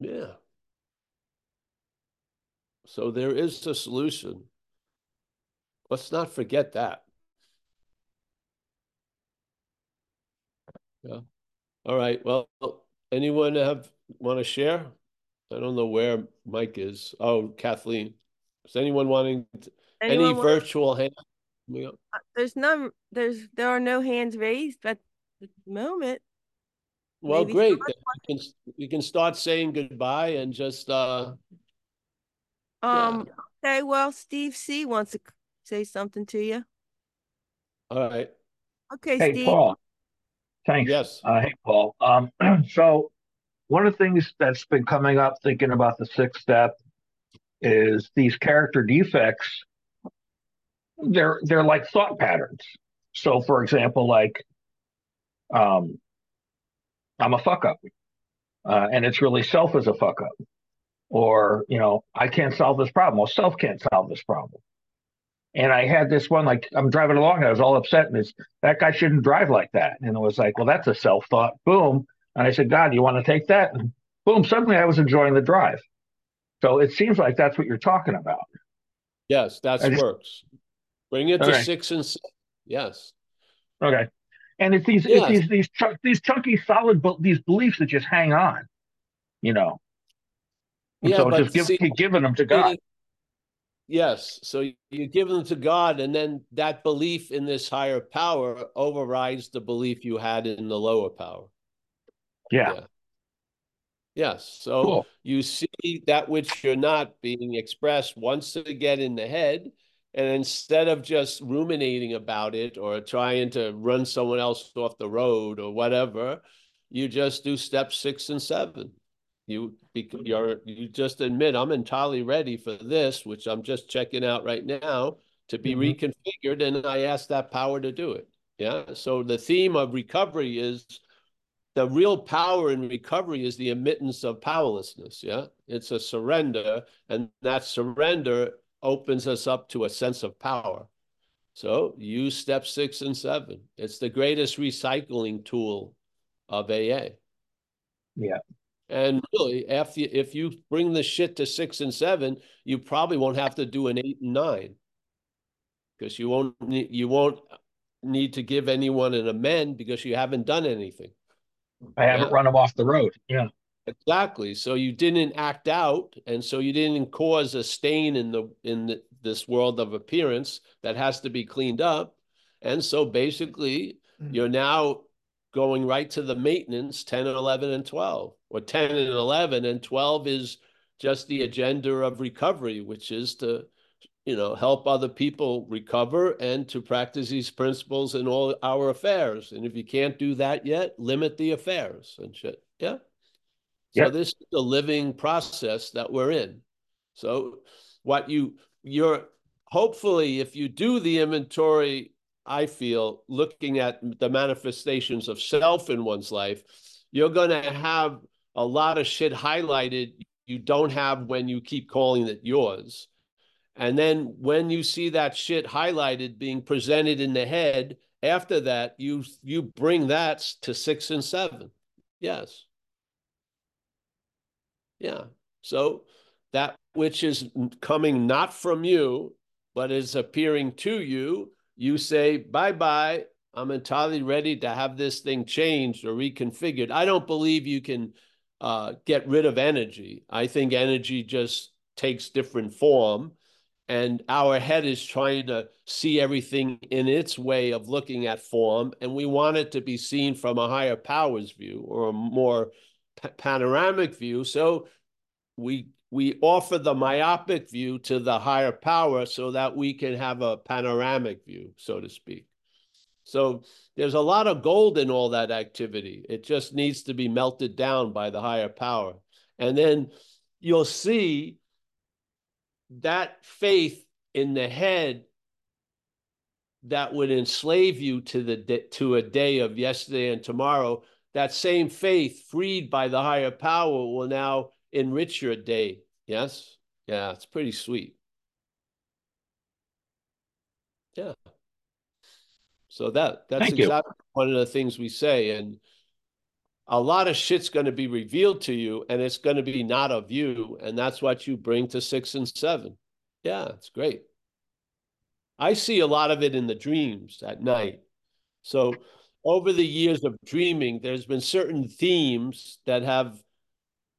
Yeah. So there is a solution. Let's not forget that. Yeah. All right. Well, anyone have want to share? I don't know where Mike is. Oh, Kathleen. Is anyone wanting to, anyone any want... virtual hand? Uh, there's none. There's there are no hands raised at the moment. Well, Maybe great. We can, we can start saying goodbye and just uh um yeah. okay, well, Steve C wants to say something to you. All right. Okay, hey, Steve. Paul. Thanks. Yes. Uh, hey, Paul. Um, so one of the things that's been coming up thinking about the sixth step is these character defects they're they're like thought patterns. So, for example, like, um, I'm a fuck up, uh, and it's really self as a fuck up, or you know, I can't solve this problem. Well, self can't solve this problem. And I had this one like I'm driving along, I was all upset, and it's that guy shouldn't drive like that. And it was like, well, that's a self thought. Boom. And I said, God, you want to take that? And boom, suddenly I was enjoying the drive. So it seems like that's what you're talking about. Yes, that works. Bring it okay. to six and six. Yes. Okay. And it's these yes. it's these these these chunky solid but these beliefs that just hang on, you know. And yeah, so just give, see, keep giving them to God. Yes. So you give them to God, and then that belief in this higher power overrides the belief you had in the lower power. Yeah. yeah. Yes. So cool. you see that which you're not being expressed once again in the head. And instead of just ruminating about it or trying to run someone else off the road or whatever, you just do step six and seven. You you're you just admit I'm entirely ready for this, which I'm just checking out right now to be mm-hmm. reconfigured, and I ask that power to do it. Yeah. So the theme of recovery is the real power in recovery is the admittance of powerlessness. Yeah. It's a surrender, and that surrender opens us up to a sense of power. So use step six and seven. It's the greatest recycling tool of AA. Yeah. And really, after if you bring the shit to six and seven, you probably won't have to do an eight and nine because you won't you won't need to give anyone an amend because you haven't done anything. I haven't yeah. run them off the road. Yeah. Exactly. So you didn't act out, and so you didn't cause a stain in the in the, this world of appearance that has to be cleaned up. And so basically, mm-hmm. you're now going right to the maintenance 10 and 11 and 12 or 10 and 11 and 12 is just the agenda of recovery which is to you know help other people recover and to practice these principles in all our affairs. And if you can't do that yet limit the affairs and shit. Yeah. So this is the living process that we're in. So what you you're hopefully if you do the inventory I feel, looking at the manifestations of self in one's life, you're going to have a lot of shit highlighted you don't have when you keep calling it yours. And then when you see that shit highlighted being presented in the head, after that, you you bring that to six and seven. Yes. Yeah. So that which is coming not from you, but is appearing to you, you say, bye bye. I'm entirely ready to have this thing changed or reconfigured. I don't believe you can uh, get rid of energy. I think energy just takes different form. And our head is trying to see everything in its way of looking at form. And we want it to be seen from a higher powers view or a more panoramic view. So we we offer the myopic view to the higher power so that we can have a panoramic view, so to speak. So there's a lot of gold in all that activity. It just needs to be melted down by the higher power. And then you'll see that faith in the head that would enslave you to the to a day of yesterday and tomorrow that same faith freed by the higher power will now enrich your day. Yes? Yeah, it's pretty sweet. Yeah. So that that's exactly one of the things we say. And a lot of shit's going to be revealed to you, and it's going to be not of you. And that's what you bring to six and seven. Yeah, it's great. I see a lot of it in the dreams at night. So over the years of dreaming, there's been certain themes that have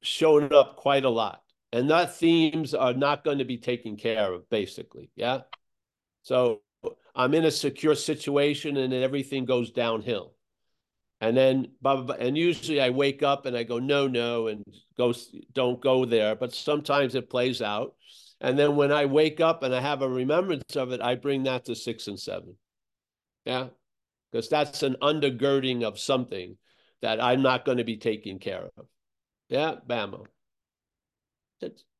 shown up quite a lot. And that themes are not going to be taken care of, basically. Yeah. So I'm in a secure situation and everything goes downhill. And then, and usually I wake up and I go, no, no, and go, don't go there. But sometimes it plays out. And then when I wake up and I have a remembrance of it, I bring that to six and seven. Yeah. Because that's an undergirding of something that I'm not going to be taking care of. Yeah, Bamo.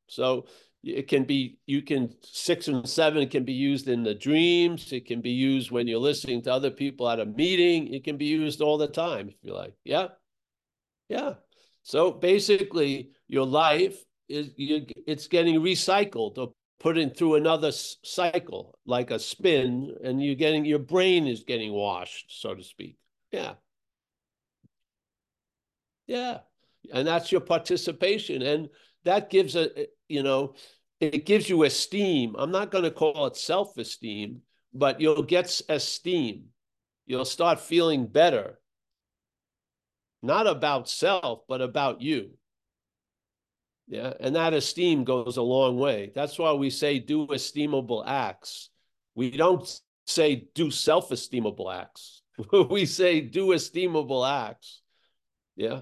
So it can be you can six and seven can be used in the dreams. It can be used when you're listening to other people at a meeting. It can be used all the time if you like. Yeah. Yeah. So basically your life is you it's getting recycled or put in through another cycle like a spin and you're getting your brain is getting washed so to speak. Yeah. Yeah. And that's your participation. And that gives a you know it gives you esteem. I'm not going to call it self-esteem but you'll get esteem. You'll start feeling better. Not about self but about you. Yeah and that esteem goes a long way. That's why we say do esteemable acts. We don't say do self-esteemable acts. We say do esteemable acts. Yeah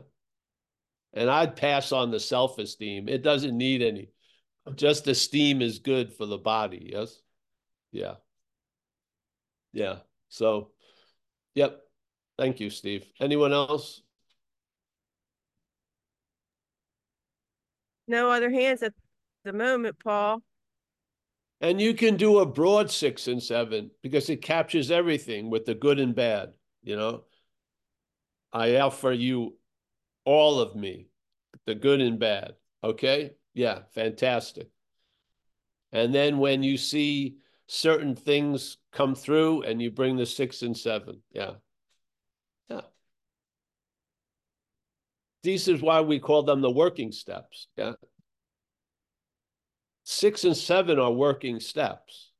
and I'd pass on the self esteem. It doesn't need any. Just esteem is good for the body. Yes. Yeah. Yeah. So, yep. Thank you, Steve. Anyone else? No other hands at the moment, Paul. And you can do a broad six and seven because it captures everything with the good and bad. You know, I offer you all of me, the good and bad. Okay. Yeah. Fantastic. And then when you see certain things come through and you bring the six and seven. Yeah. Yeah. This is why we call them the working steps. Yeah. Six and seven are working steps.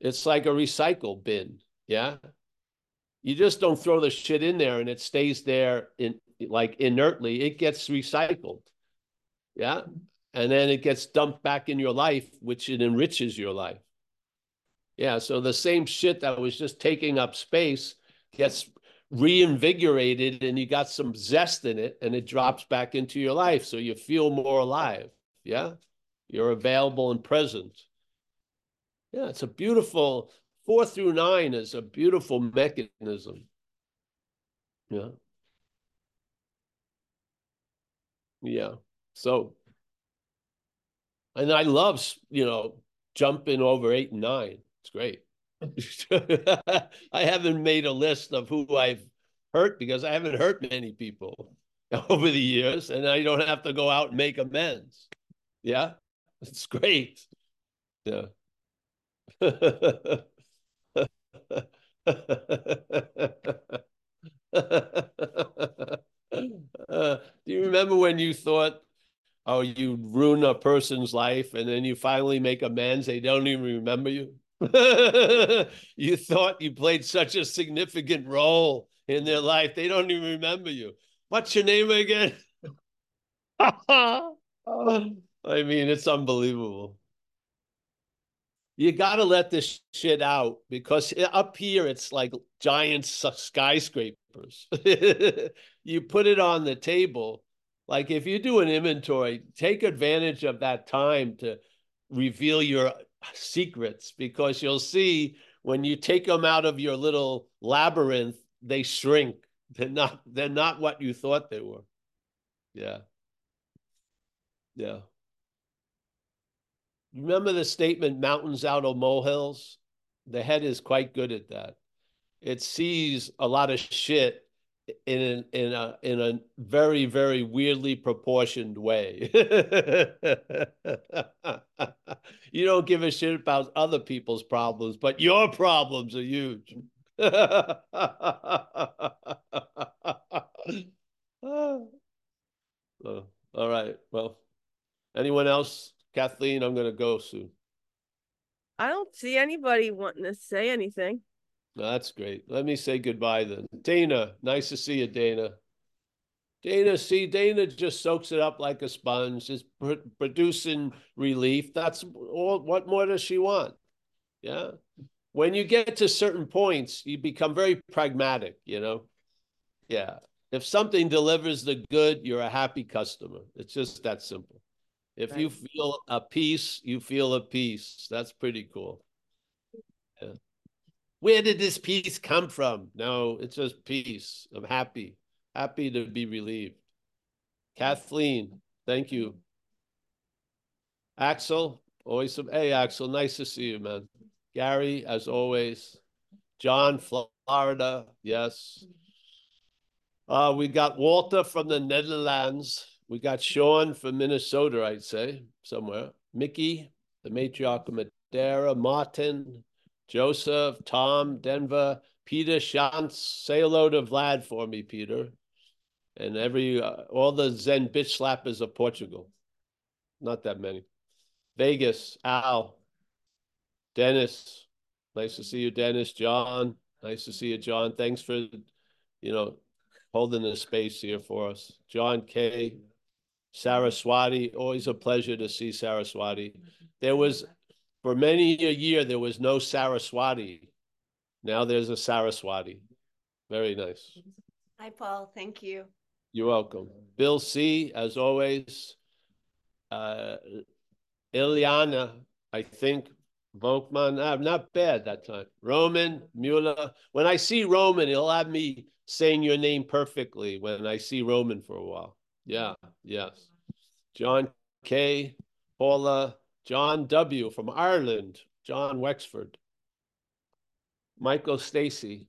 It's like a recycle bin. Yeah. You just don't throw the shit in there and it stays there in like inertly. It gets recycled. Yeah. And then it gets dumped back in your life, which it enriches your life. Yeah. So the same shit that was just taking up space gets reinvigorated and you got some zest in it and it drops back into your life. So you feel more alive. Yeah. You're available and present. Yeah. It's a beautiful, four through nine is a beautiful mechanism. Yeah. Yeah. So, and I love, you know, jumping over eight and nine. It's great. I haven't made a list of who I've hurt because I haven't hurt many people over the years, and I don't have to go out and make amends. Yeah, it's great. Yeah. uh, do you remember when you thought, oh, you ruin a person's life, and then you finally make amends? They don't even remember you. you thought you played such a significant role in their life. They don't even remember you. What's your name again? I mean, it's unbelievable. You got to let this shit out because up here it's like giant skyscrapers. you put it on the table. Like if you do an inventory, take advantage of that time to reveal your secrets because you'll see when you take them out of your little labyrinth, they shrink. They're not they're not what you thought they were. Yeah. Yeah. Remember the statement mountains out of molehills? The head is quite good at that. It sees a lot of shit in in a in a very very weirdly proportioned way. you don't give a shit about other people's problems, but your problems are huge. All right. Well, anyone else? Kathleen, I'm going to go soon. I don't see anybody wanting to say anything. That's great. Let me say goodbye then. Dana, nice to see you, Dana. Dana, see, Dana just soaks it up like a sponge, is pr producing relief. That's all. What more does she want? Yeah. When you get to certain points, you become very pragmatic, you know? Yeah. If something delivers the good, you're a happy customer. It's just that simple. If right. you feel a peace, you feel a peace. That's pretty cool. Yeah where did this peace come from? No, it's just peace. I'm happy, happy to be relieved. Kathleen, thank you. Axel, always some, hey, Axel, nice to see you, man. Gary, as always. John, Florida, yes. Uh, we got Walter from the Netherlands. We got Sean from Minnesota, I'd say, somewhere. Mickey, the matriarch of Madeira, Martin, Joseph, Tom, Denver, Peter Shantz. Say hello to Vlad for me, Peter. And every uh, all the Zen bitch slappers of Portugal. Not that many. Vegas, Al, Dennis. Nice to see you, Dennis. John, nice to see you, John. Thanks for, you know, holding the space here for us. John K. Saraswati, always a pleasure to see Saraswati. There was, for many a year, there was no Saraswati. Now there's a Saraswati. Very nice. Hi, Paul. Thank you. You're welcome. Bill C, as always. Uh, Ilyana, I think, Volkman, uh, not bad that time. Roman, Mueller. When I see Roman, he'll have me saying your name perfectly when I see Roman for a while. Yeah, yes. John K, Paula, John W. from Ireland, John Wexford. Michael Stacy.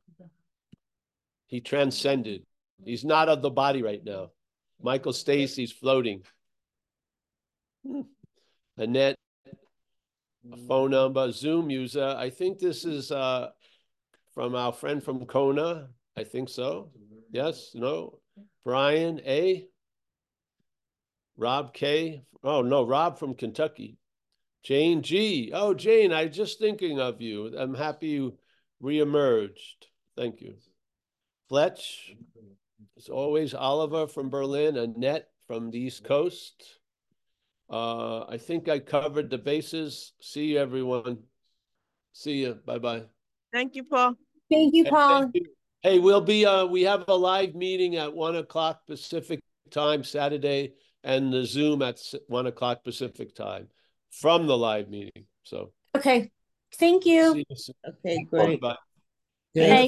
He transcended. He's not of the body right now. Michael Stacy's floating. Hmm. Annette, a phone number, Zoom user. I think this is uh, from our friend from Kona. I think so. Yes, no. Brian A. Rob K. Oh, no, Rob from Kentucky. Jane G. Oh, Jane, I was just thinking of you. I'm happy you reemerged. Thank you. Fletch. As always, Oliver from Berlin, Annette from the East Coast. Uh, I think I covered the bases. See you, everyone. See you. Bye bye. Thank you, Paul. Thank you, Paul. Hey, we'll be uh we have a live meeting at one o'clock Pacific time Saturday and the Zoom at one o'clock Pacific time from the live meeting. So Okay, thank you. see you soon. Okay, great. Bye. Okay.